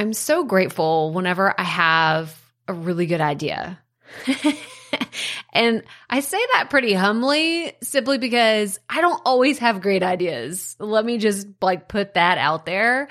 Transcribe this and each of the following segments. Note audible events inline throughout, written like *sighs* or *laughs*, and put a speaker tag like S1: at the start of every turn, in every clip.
S1: I'm so grateful whenever I have a really good idea. *laughs* and I say that pretty humbly simply because I don't always have great ideas. Let me just like put that out there.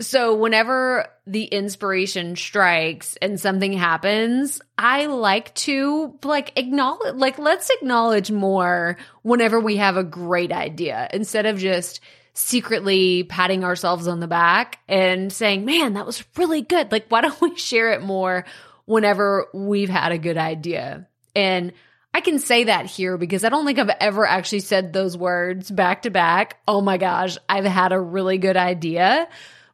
S1: So whenever the inspiration strikes and something happens, I like to like acknowledge like let's acknowledge more whenever we have a great idea instead of just secretly patting ourselves on the back and saying, man, that was really good. Like, why don't we share it more whenever we've had a good idea? And I can say that here because I don't think I've ever actually said those words back to back. Oh my gosh, I've had a really good idea,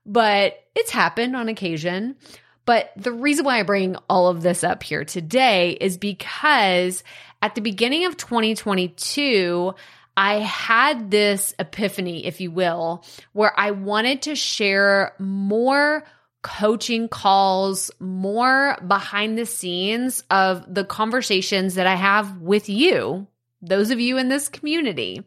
S1: but it's happened on occasion. But the reason why I bring all of this up here today is because at the beginning of 2022, I had this epiphany, if you will, where I wanted to share more coaching calls, more behind the scenes of the conversations that I have with you, those of you in this community.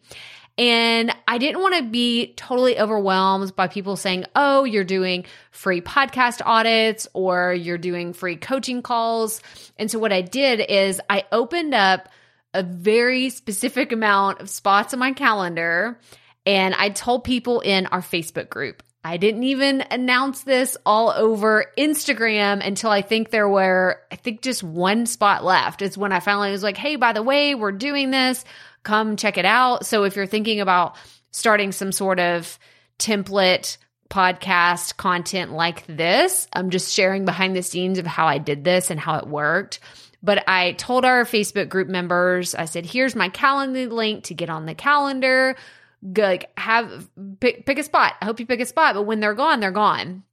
S1: And I didn't want to be totally overwhelmed by people saying, oh, you're doing free podcast audits or you're doing free coaching calls. And so what I did is I opened up a very specific amount of spots on my calendar. And I told people in our Facebook group. I didn't even announce this all over Instagram until I think there were, I think just one spot left. It's when I finally was like, hey, by the way, we're doing this. Come check it out. So if you're thinking about starting some sort of template podcast content like this, I'm just sharing behind the scenes of how I did this and how it worked. But I told our Facebook group members, I said, here's my calendar link to get on the calendar. Like have pick, pick a spot. I hope you pick a spot, but when they're gone, they're gone.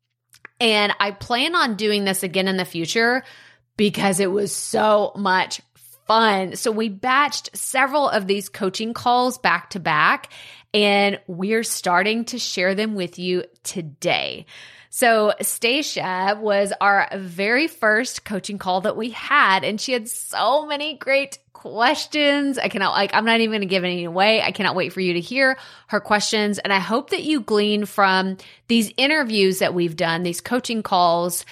S1: And I plan on doing this again in the future because it was so much fun. So we batched several of these coaching calls back to back, and we're starting to share them with you today. So Stacia was our very first coaching call that we had, and she had so many great questions. I cannot like I'm not even going to give any away. I cannot wait for you to hear her questions and I hope that you glean from these interviews that we've done, these coaching calls,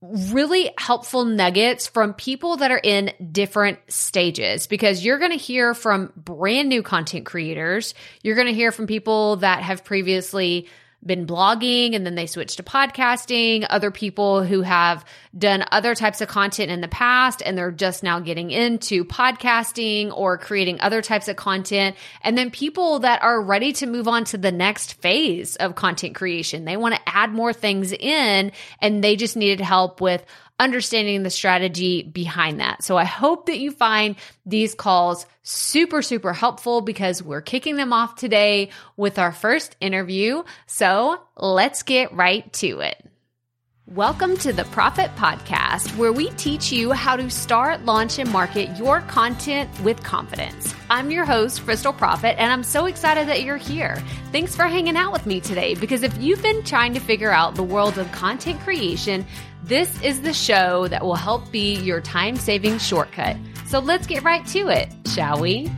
S1: really helpful nuggets from people that are in different stages because you're going to hear from brand new content creators. You're going to hear from people that have previously been blogging and then they switched to podcasting, other people who have done other types of content in the past and they're just now getting into podcasting or creating other types of content. And then people that are ready to move on to the next phase of content creation. They want to add more things in and they just needed help with understanding the strategy behind that. So I hope that you find these calls super, super helpful because we're kicking them off today with our first interview. So let's get right to it. Welcome to the Profit Podcast, where we teach you how to start, launch, and market your content with confidence. I'm your host, Crystal Profit, and I'm so excited that you're here. Thanks for hanging out with me today because if you've been trying to figure out the world of content creation, this is the show that will help be your time saving shortcut. So let's get right to it, shall we?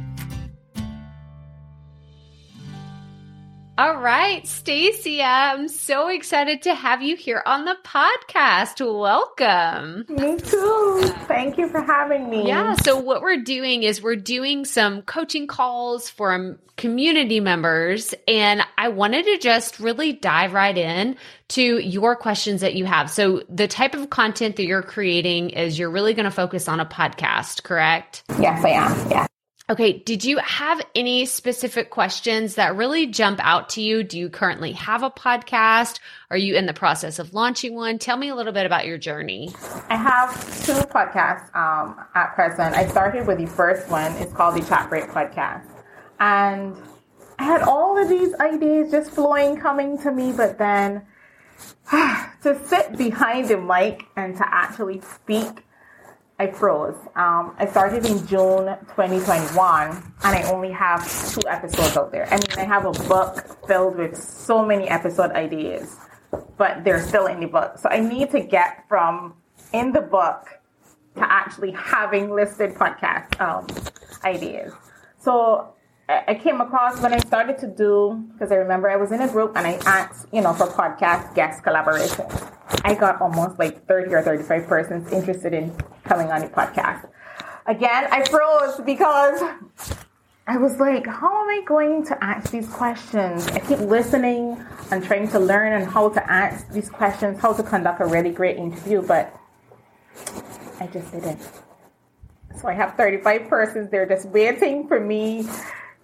S1: All right, Stacia, I'm so excited to have you here on the podcast. Welcome.
S2: Me too. Thank you for having me.
S1: Yeah, so what we're doing is we're doing some coaching calls for um, community members and I wanted to just really dive right in to your questions that you have. So the type of content that you're creating is you're really going to focus on a podcast, correct?
S2: Yes, I am. Yeah.
S1: Okay, did you have any specific questions that really jump out to you? Do you currently have a podcast? Are you in the process of launching one? Tell me a little bit about your journey.
S2: I have two podcasts um, at present. I started with the first one. It's called the Chat Break Podcast. And I had all of these ideas just flowing, coming to me, but then *sighs* to sit behind the mic and to actually speak I froze. Um, I started in June 2021 and I only have two episodes out there. I mean, I have a book filled with so many episode ideas, but they're still in the book. So I need to get from in the book to actually having listed podcast um, ideas. So I came across when I started to do, because I remember I was in a group and I asked, you know, for podcast guest collaboration. I got almost like 30 or 35 persons interested in coming on the podcast. Again, I froze because I was like, how am I going to ask these questions? I keep listening and trying to learn and how to ask these questions, how to conduct a really great interview, but I just didn't. So I have 35 persons there just waiting for me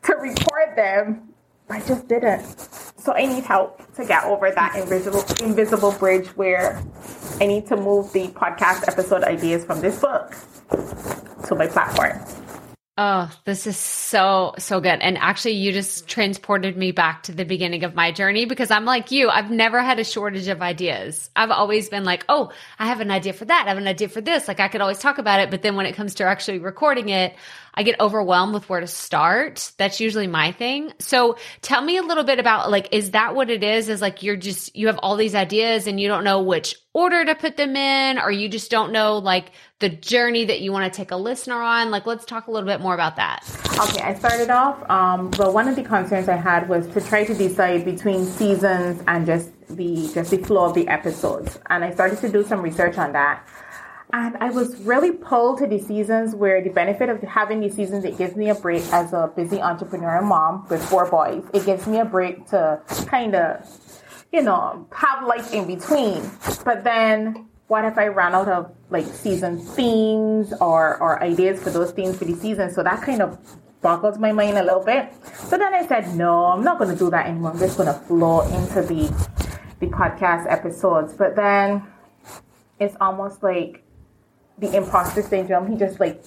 S2: to record them. I just didn't. So I need help to get over that invisible invisible bridge where I need to move the podcast episode ideas from this book to my platform.
S1: Oh, this is so, so good. And actually, you just transported me back to the beginning of my journey because I'm like you. I've never had a shortage of ideas. I've always been like, oh, I have an idea for that. I have an idea for this. Like, I could always talk about it. But then when it comes to actually recording it, I get overwhelmed with where to start. That's usually my thing. So tell me a little bit about like, is that what it is? Is like you're just, you have all these ideas and you don't know which order to put them in, or you just don't know like the journey that you want to take a listener on? Like, let's talk a little bit more about that.
S2: Okay, I started off, um, but one of the concerns I had was to try to decide between seasons and just the just the flow of the episodes. And I started to do some research on that. And I was really pulled to the seasons where the benefit of having these seasons, it gives me a break as a busy entrepreneurial mom with four boys. It gives me a break to kind of, you know, have life in between. But then what if I ran out of like season themes or, or ideas for those themes for the season? So that kind of boggles my mind a little bit. So then I said, no, I'm not going to do that anymore. I'm just going to flow into the, the podcast episodes. But then it's almost like the imposter syndrome. He just like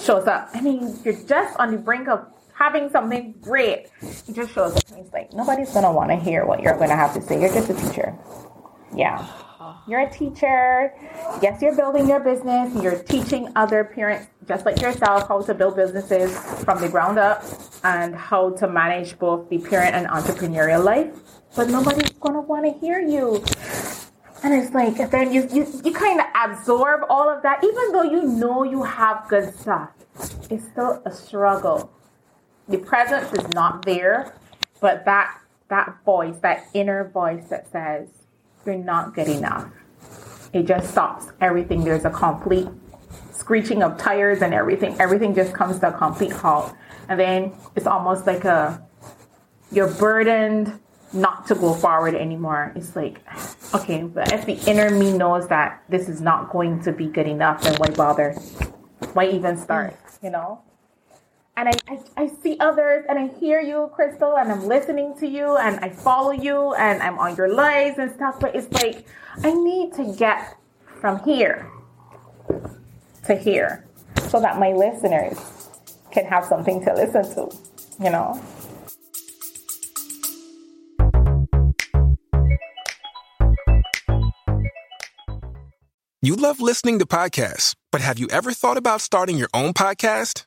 S2: shows up. I mean, you're just on the brink of having something great. He just shows up and he's like, nobody's gonna want to hear what you're gonna have to say. You're just a teacher. Yeah. You're a teacher. Yes, you're building your business. You're teaching other parents, just like yourself, how to build businesses from the ground up and how to manage both the parent and entrepreneurial life. But nobody's going to want to hear you. And it's like, then you, you, you kind of absorb all of that, even though you know you have good stuff. It's still a struggle. The presence is not there, but that, that voice, that inner voice that says, you're not good enough. It just stops everything. There's a complete screeching of tires and everything. Everything just comes to a complete halt. And then it's almost like a, you're burdened not to go forward anymore. It's like, okay, but if the inner me knows that this is not going to be good enough, then why bother? Why even start? Mm. You know? And I, I, I see others and I hear you, Crystal, and I'm listening to you and I follow you and I'm on your lives and stuff, but it's like I need to get from here to here so that my listeners can have something to listen to, you know?
S3: You love listening to podcasts, but have you ever thought about starting your own podcast?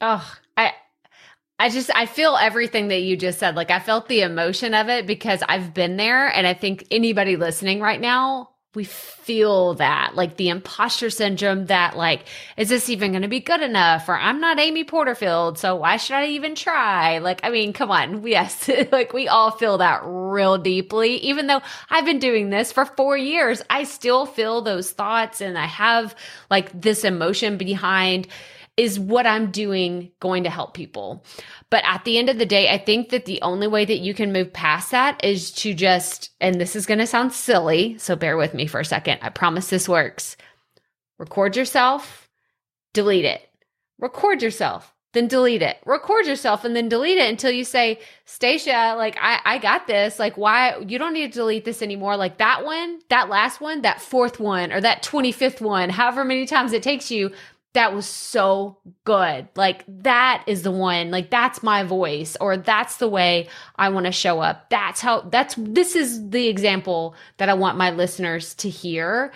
S1: Oh, I I just I feel everything that you just said. Like I felt the emotion of it because I've been there and I think anybody listening right now we feel that. Like the imposter syndrome that like is this even going to be good enough? Or i'm not amy porterfield so why should i even try? Like i mean come on. *laughs* Yes like we all feel that real deeply. Even though i've been doing this for four years i still feel those thoughts and i have like this emotion behind is what I'm doing going to help people? But at the end of the day, I think that the only way that you can move past that is to just, and this is going to sound silly, so bear with me for a second. I promise this works. Record yourself, delete it. Record yourself, then delete it. Record yourself and then delete it until you say, Stacia, like I, I got this. Like why you don't need to delete this anymore. Like that one, that last one, that fourth one, or that 25th one, however many times it takes you, that was so good. Like that is the one, like that's my voice or that's the way I want to show up. That's how that's this is the example that I want my listeners to hear.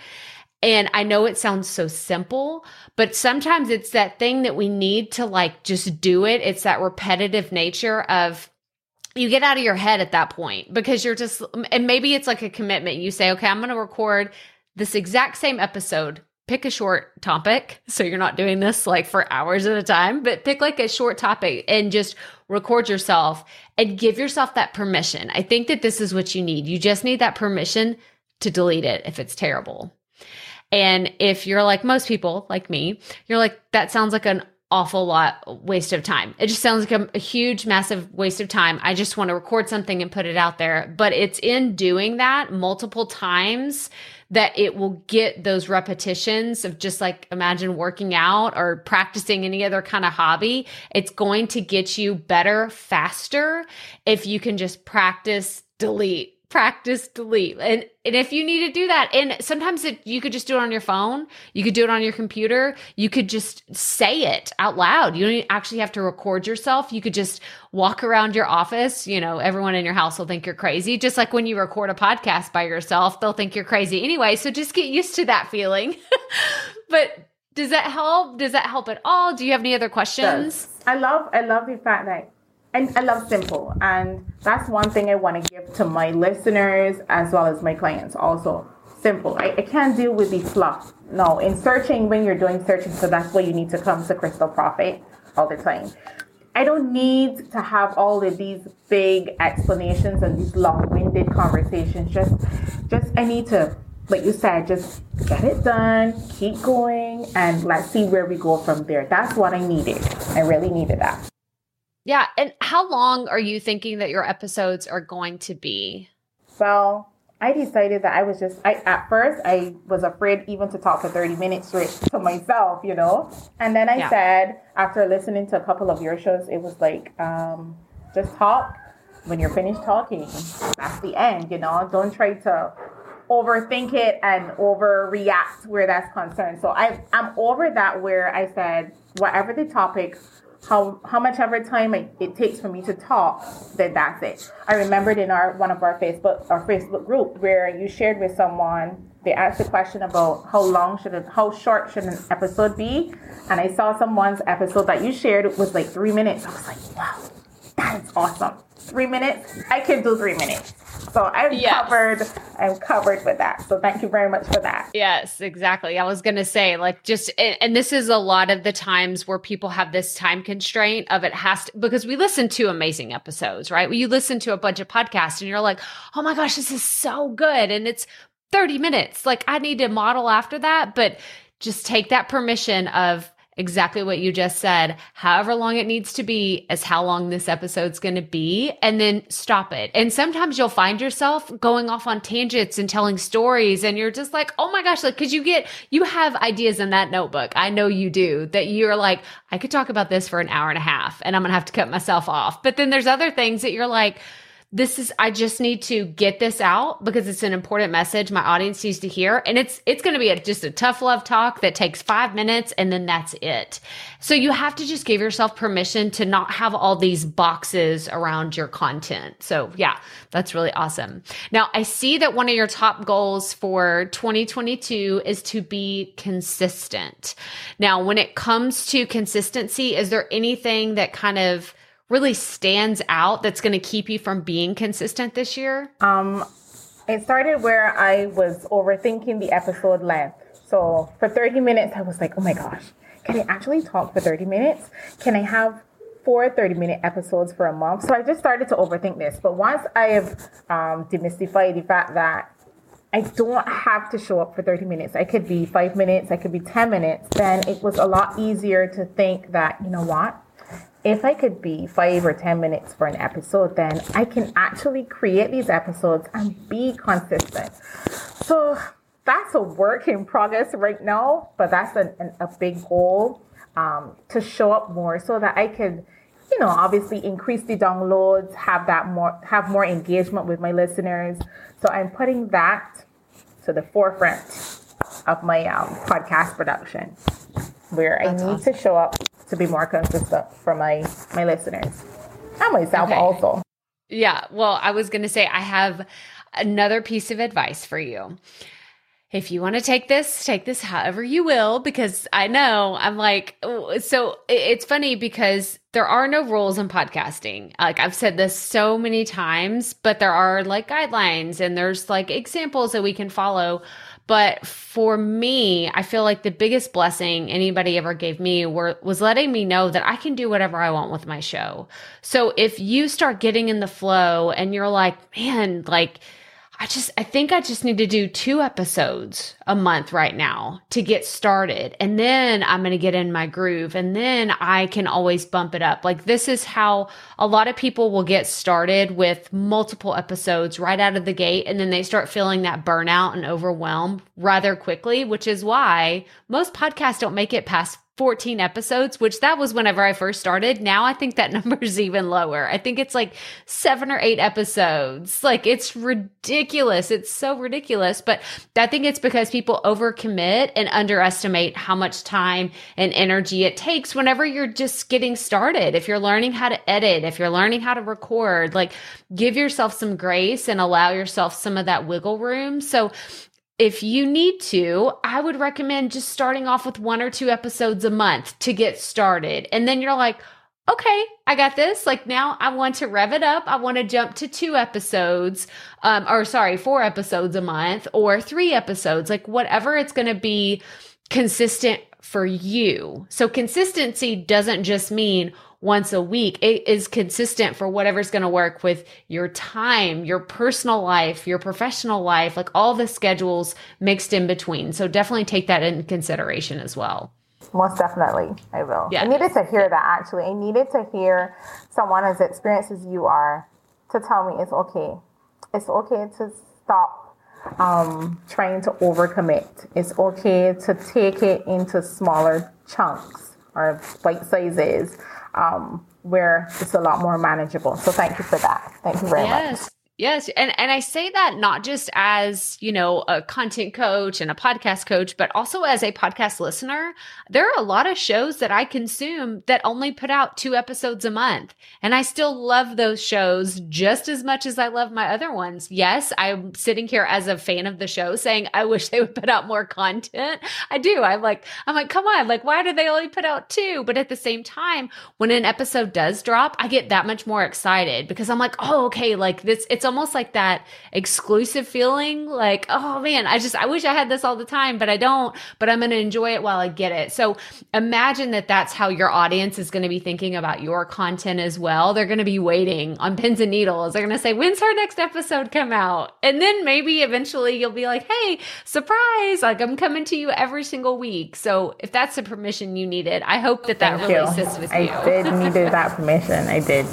S1: And I know it sounds so simple, but sometimes it's that thing that we need to like just do it. It's that repetitive nature of you get out of your head at that point because you're just, and maybe it's like a commitment. You say, okay, I'm going to record this exact same episode pick a short topic. So you're not doing this like for hours at a time, but pick like a short topic and just record yourself and give yourself that permission. I think that this is what you need. You just need that permission to delete it if it's terrible. And if you're like most people, like me, you're like, that sounds like an awful lot waste of time. It just sounds like a, a, huge, massive waste of time. I just want to record something and put it out there. But it's in doing that multiple times that it will get those repetitions of just like imagine working out or practicing any other kind of hobby. It's going to get you better faster if you can just practice, delete, practice delete. And and if you need to do that and sometimes it, you could just do it on your phone. You could do it on your computer. You could just say it out loud. You don't actually have to record yourself. You could just walk around your office. You know everyone in your house will think you're crazy just like when you record a podcast by yourself they'll think you're crazy anyway. So just get used to that feeling. *laughs* But does that help? Does that help at all? Do you have any other questions?
S2: I love i love the fact that and I love simple. And that's one thing I want to give to my listeners as well as my clients also. Simple. I, I can't deal with the fluff. No, in searching, when you're doing searching, so that's why you need to come to Crystal Profit all the time. I don't need to have all of these big explanations and these long-winded conversations. Just, just I need to, like you said, just get it done, keep going, and let's see where we go from there. That's what I needed. I really needed that.
S1: Yeah. And how long are you thinking that your episodes are going to be?
S2: Well, I decided that I was just I at first I was afraid even to talk for 30 minutes straight to myself, you know. And then I yeah. said after listening to a couple of your shows, it was like, um, just talk. When you're finished talking, that's the end, you know. Don't try to overthink it and overreact where that's concerned. So I I'm over that where I said whatever the topic how how much ever time it, it, takes for me to talk, then that's it. I remembered in our one of our Facebook our Facebook group where you shared with someone they asked a question about how long should it, how short should an episode be, and I saw someone's episode that you shared was like three minutes. I was like, wow, awesome. Three minutes, I can do three minutes. So I'm yes. covered. I'm covered with that. So thank you very much for that.
S1: Yes, exactly. I was going to say, like, just, and this is a lot of the times where people have this time constraint of it has to, because we listen to amazing episodes, right? You listen to a bunch of podcasts and you're like, oh my gosh, this is so good. And it's 30 minutes. Like, I need to model after that. But just take that permission of, exactly what you just said. However long it needs to be is how long this episode's going to be and then stop it. And sometimes you'll find yourself going off on tangents and telling stories and you're just like, "Oh my gosh, like cuz you get you have ideas in that notebook. I know you do that you're like, I could talk about this for an hour and a half and I'm going to have to cut myself off." But then there's other things that you're like, this is I just need to get this out because it's an important message my audience needs to hear and it's it's going to be a, just a tough love talk that takes 5 minutes and then that's it. So you have to just give yourself permission to not have all these boxes around your content. So yeah, that's really awesome. Now, I see that one of your top goals for 2022 is to be consistent. Now, when it comes to consistency, is there anything that kind of really stands out that's going to keep you from being consistent this year?
S2: Um, it started where I was overthinking the episode length. So for 30 minutes, I was like, oh my gosh, can I actually talk for 30 minutes? Can I have four 30 minute episodes for a month? So I just started to overthink this. But once I have um, demystified the fact that I don't have to show up for 30 minutes. I could be five minutes, I could be 10 minutes. Then it was a lot easier to think that, you know what? If I could be five or 10 minutes for an episode, then I can actually create these episodes and be consistent. So that's a work in progress right now, but that's an, an, a big goal um, to show up more so that I could, you know, obviously increase the downloads, have that more, have more engagement with my listeners. So I'm putting that to the forefront of my um, podcast production. where That's I need awesome. to show up to be more consistent for my my listeners and myself okay. also.
S1: Yeah. Well, I was going to say I have another piece of advice for you if you want to take this, take this however you will, because I know I'm like, so it's funny because there are no rules in podcasting. Like I've said this so many times, but there are like guidelines and there's like examples that we can follow. But for me, I feel like the biggest blessing anybody ever gave me were, was letting me know that I can do whatever I want with my show. So if you start getting in the flow and you're like, man, like, I just, I think I just need to do two episodes a month right now to get started. And then I'm going to get in my groove and then I can always bump it up. Like this is how a lot of people will get started with multiple episodes right out of the gate. And then they start feeling that burnout and overwhelm rather quickly, which is why most podcasts don't make it past 14 episodes, which that was whenever I first started. Now I think that *laughs* number is even lower. I think it's like seven or eight episodes. Like it's ridiculous. It's so ridiculous. But I think it's because people overcommit and underestimate how much time and energy it takes whenever you're just getting started. If you're learning how to edit, if you're learning how to record, like give yourself some grace and allow yourself some of that wiggle room. So if you need to, I would recommend just starting off with one or two episodes a month to get started. And then you're like, okay, I got this. Like now I want to rev it up. I want to jump to two episodes, um, or sorry, four episodes a month or three episodes, like whatever it's going to be consistent for you. So consistency doesn't just mean once a week. It is consistent for whatever's going to work with your time, your personal life, your professional life, like all the schedules mixed in between. So definitely take that into consideration as well.
S2: Most definitely, I will. Yeah. I needed to hear that actually. I needed to hear someone as experienced as you are to tell me it's okay. It's okay to stop um, trying to overcommit. It's okay to take it into smaller chunks or bite sizes um, where it's a lot more manageable. So thank you for that. Thank you very yes. much.
S1: Yes. And and I say that not just as, you know, a content coach and a podcast coach, but also as a podcast listener. There are a lot of shows that I consume that only put out two episodes a month. And I still love those shows just as much as I love my other ones. Yes, I'm sitting here as a fan of the show saying I wish they would put out more content. I do. I'm like, I'm like, come on, like why do they only put out two? But at the same time, when an episode does drop, I get that much more excited because I'm like, oh, okay, like this it's it's almost like that exclusive feeling like, oh man, I just, I wish I had this all the time, but I don't, but I'm going to enjoy it while I get it. So imagine that that's how your audience is going to be thinking about your content as well. They're going to be waiting on pins and needles. They're going to say, when's our next episode come out? And then maybe eventually you'll be like, hey, surprise, like I'm coming to you every single week. So if that's the permission you needed, I hope that that
S2: Thank
S1: really
S2: you.
S1: sits with
S2: I
S1: you.
S2: I did *laughs* needed that permission. I did.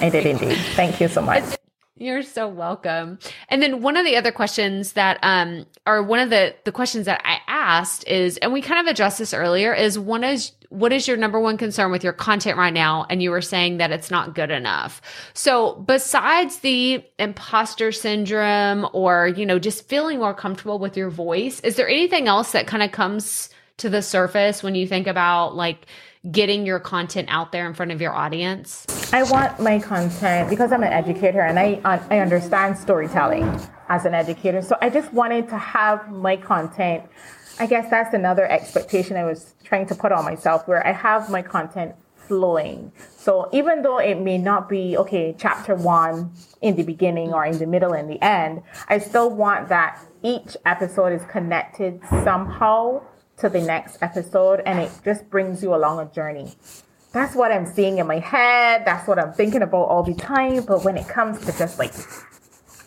S2: I did indeed. Thank you so much.
S1: You're so welcome. And then one of the other questions that um or one of the the questions that I asked is and we kind of addressed this earlier is one is what is your number one concern with your content right now and you were saying that it's not good enough. So besides the imposter syndrome or you know just feeling more comfortable with your voice, is there anything else that kind of comes to the surface when you think about like getting your content out there in front of your audience?
S2: I want my content because I'm an educator and I I understand storytelling as an educator. So I just wanted to have my content. I guess that's another expectation I was trying to put on myself where I have my content flowing. So even though it may not be okay, chapter 1 in the beginning or in the middle and the end, I still want that each episode is connected somehow to the next episode and it just brings you along a journey. That's what I'm seeing in my head. That's what I'm thinking about all the time. But when it comes to just like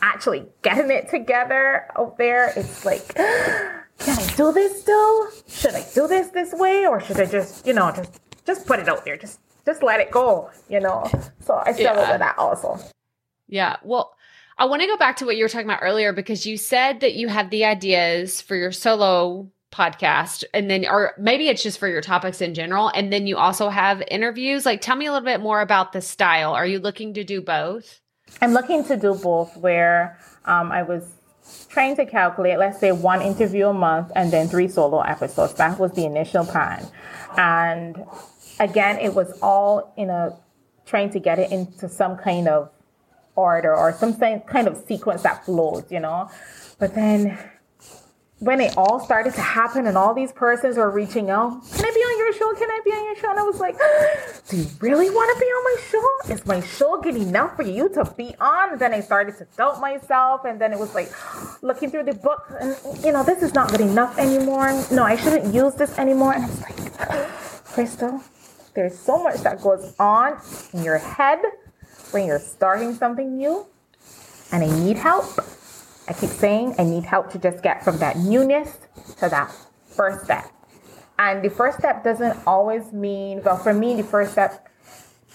S2: actually getting it together out there, it's like, *gasps* can I do this still? Should I do this this way? Or should I just, you know, just, just put it out there? Just, just let it go, you know? So I struggle yeah. with that also.
S1: Yeah. Well, I want to go back to what you were talking about earlier because you said that you have the ideas for your solo podcast and then or maybe it's just for your topics in general and then you also have interviews like tell me a little bit more about the style are you looking to do both
S2: i'm looking to do both where um, i was trying to calculate, let's say one interview a month and then three solo episodes. That was the initial plan. And again, it was all in a trying to get it into some kind of order or some kind of sequence that flows, you know. But then when it all started to happen and all these persons were reaching out, can I be on your show? Can I be on your show? And I was like, *gasps* do you really want to be on my show? Is my show good enough for you to be on? And then I started to doubt myself. And then it was like *gasps* looking through the book and, you know, this is not good enough anymore. No, I shouldn't use this anymore. And I was like, *gasps* Crystal, there's so much that goes on in your head when you're starting something new. And I need help I keep saying I need help to just get from that newness to that first step. And the first step doesn't always mean, well, for me, the first step,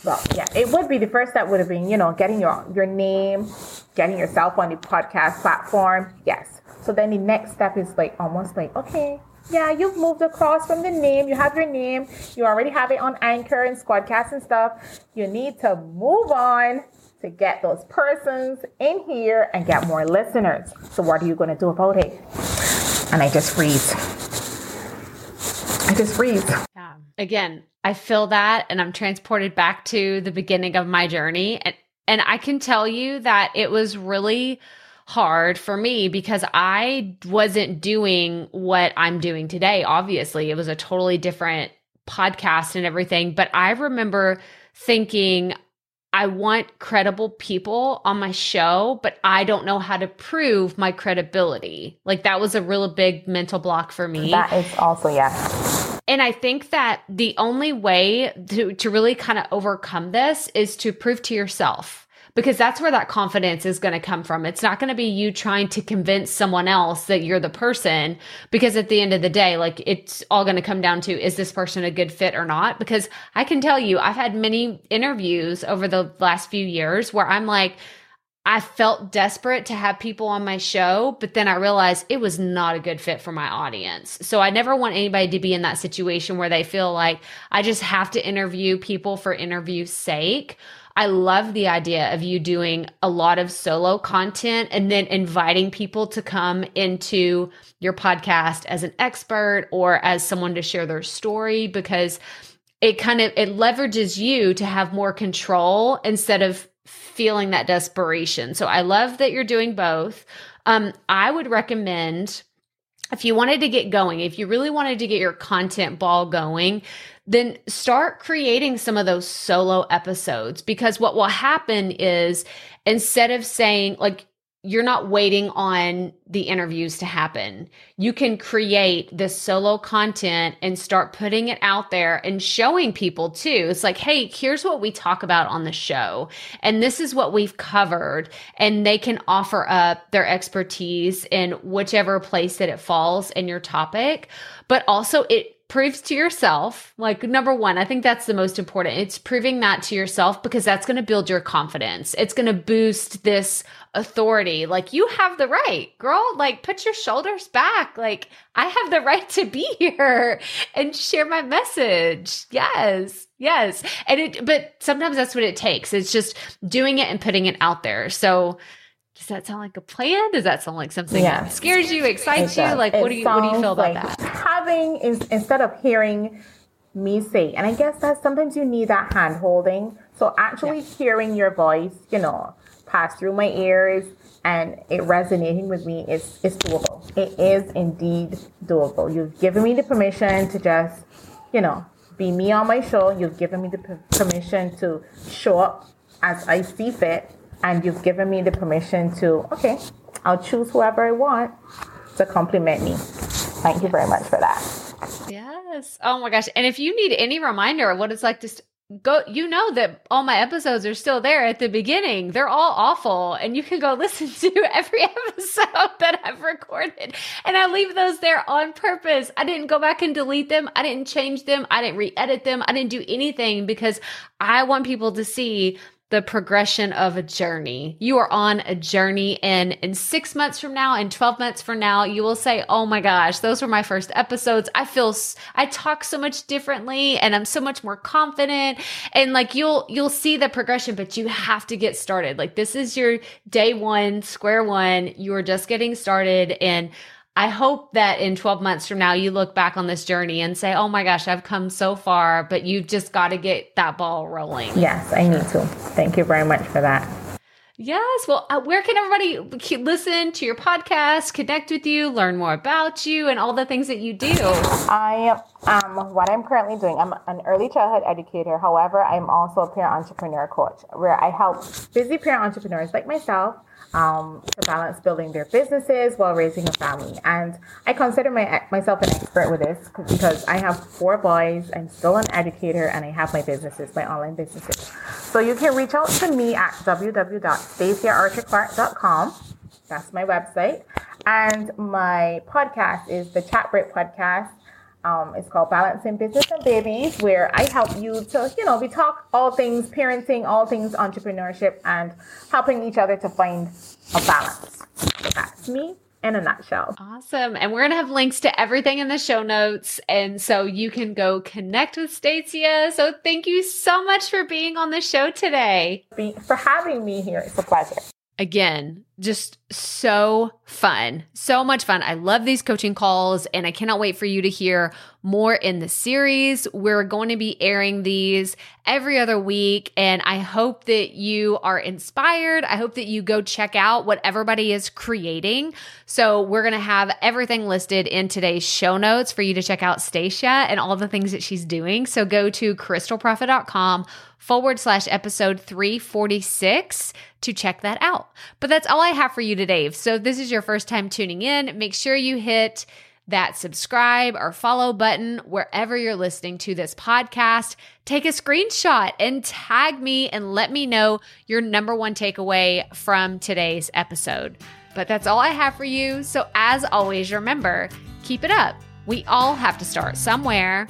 S2: well, yeah, it would be the first step would have been, you know, getting your, your name, getting yourself on the podcast platform. Yes. So then the next step is like almost like, okay, yeah, you've moved across from the name. You have your name. You already have it on Anchor and Squadcast and stuff. You need to move on to get those persons in here and get more listeners. So what are you going to do about it? And I just freeze. I just freeze.
S1: Yeah. Again, I feel that and I'm transported back to the beginning of my journey and and I can tell you that it was really hard for me because I wasn't doing what I'm doing today. Obviously, it was a totally different podcast and everything, but I remember thinking I want credible people on my show, but I don't know how to prove my credibility. Like that was a real big mental block for me.
S2: That is also, yeah.
S1: And I think that the only way to, to really kind of overcome this is to prove to yourself because that's where that confidence is going to come from. It's not going to be you trying to convince someone else that you're the person because at the end of the day, like it's all going to come down to is this person a good fit or not? Because I can tell you, I've had many interviews over the last few years where I'm like, I felt desperate to have people on my show, but then I realized it was not a good fit for my audience. So I never want anybody to be in that situation where they feel like I just have to interview people for interview's sake. I love the idea of you doing a lot of solo content and then inviting people to come into your podcast as an expert or as someone to share their story because it kind of it leverages you to have more control instead of feeling that desperation. So I love that you're doing both. Um, I would recommend if you wanted to get going, if you really wanted to get your content ball going, then start creating some of those solo episodes because what will happen is instead of saying like you're not waiting on the interviews to happen. You can create this solo content and start putting it out there and showing people too. It's like, hey, here's what we talk about on the show, and this is what we've covered. And they can offer up their expertise in whichever place that it falls in your topic. But also, it proves to yourself like number one i think that's the most important. It's proving that to yourself because that's going to build your confidence. It's going to boost this authority. Like you have the right girl. Like put your shoulders back. Like i have the right to be *laughs* here and share my message. Yes yes. And it but sometimes that's what it takes. It's just doing it and putting it out there. So does that sound like a plan? Does that sound like something yeah. that scares you, excites you? Like, what do you what do you feel about like that?
S2: Having is instead of hearing me say, and I guess that sometimes you need that hand holding. So actually yeah. hearing your voice, you know, pass through my ears and it resonating with me is is doable. It is indeed doable. You've given me the permission to just, you know, be me on my show. You've given me the permission to show up as I see fit and you've given me the permission to, okay, I'll choose whoever I want to compliment me. Thank you very much for that.
S1: Yes. Oh my gosh. And if you need any reminder of what it's like to st- go, you know that all my episodes are still there at the beginning. They're all awful. And you can go *laughs* listen to every *laughs* episode that I've recorded. And I leave those there on purpose. I didn't go back and delete them. I didn't change them. I didn't re edit them. I didn't do anything because I want people to see the progression of a journey. You are on a journey and in 6 months from now and 12 months from now, you will say, "Oh my gosh, those were my first episodes. I feel I talk so much differently and I'm so much more confident." And like you'll you'll see the progression, but you have to get started. Like this is your day 1, square one. You are just getting started and I hope that in 12 months from now, you look back on this journey and say, oh my gosh, I've come so far, but you've just got to get that ball rolling.
S2: Yes, I need to. Thank you very much for that.
S1: Yes. Well, uh, where can everybody listen to your podcast, connect with you, learn more about you, and all the things that you do?
S2: I um, what I'm currently doing. I'm an early childhood educator. However, I'm also a parent entrepreneur coach, where I help busy parent entrepreneurs like myself um, to balance building their businesses while raising a family. And I consider my, myself an expert with this because I have four boys, I'm still an educator, and I have my businesses, my online businesses. So you can reach out to me at www.staciaarcherclarke.com. That's my website. And my podcast is the Chat Break Podcast. Um, it's called Balancing Business and Babies, where I help you to, you know, we talk all things parenting, all things entrepreneurship, and helping each other to find a balance. So that's me in a nutshell.
S1: Awesome. And we're going to have links to everything in the show notes. And so you can go connect with Stacia. So thank you so much for being on the show today.
S2: For having me here. It's a pleasure.
S1: Again, just so fun. So much fun. I love these coaching calls and I cannot wait for you to hear more in the series. We're going to be airing these every other week and I hope that you are inspired. I hope that you go check out what everybody is creating. So we're going to have everything listed in today's show notes for you to check out Stacia and all the things that she's doing. So go to crystalprofit.com forward slash episode 346 to check that out. But that's all I have for you today. So if this is your first time tuning in, make sure you hit that subscribe or follow button wherever you're listening to this podcast. Take a screenshot and tag me and let me know your number one takeaway from today's episode. But that's all I have for you. So as always, remember, keep it up. We all have to start somewhere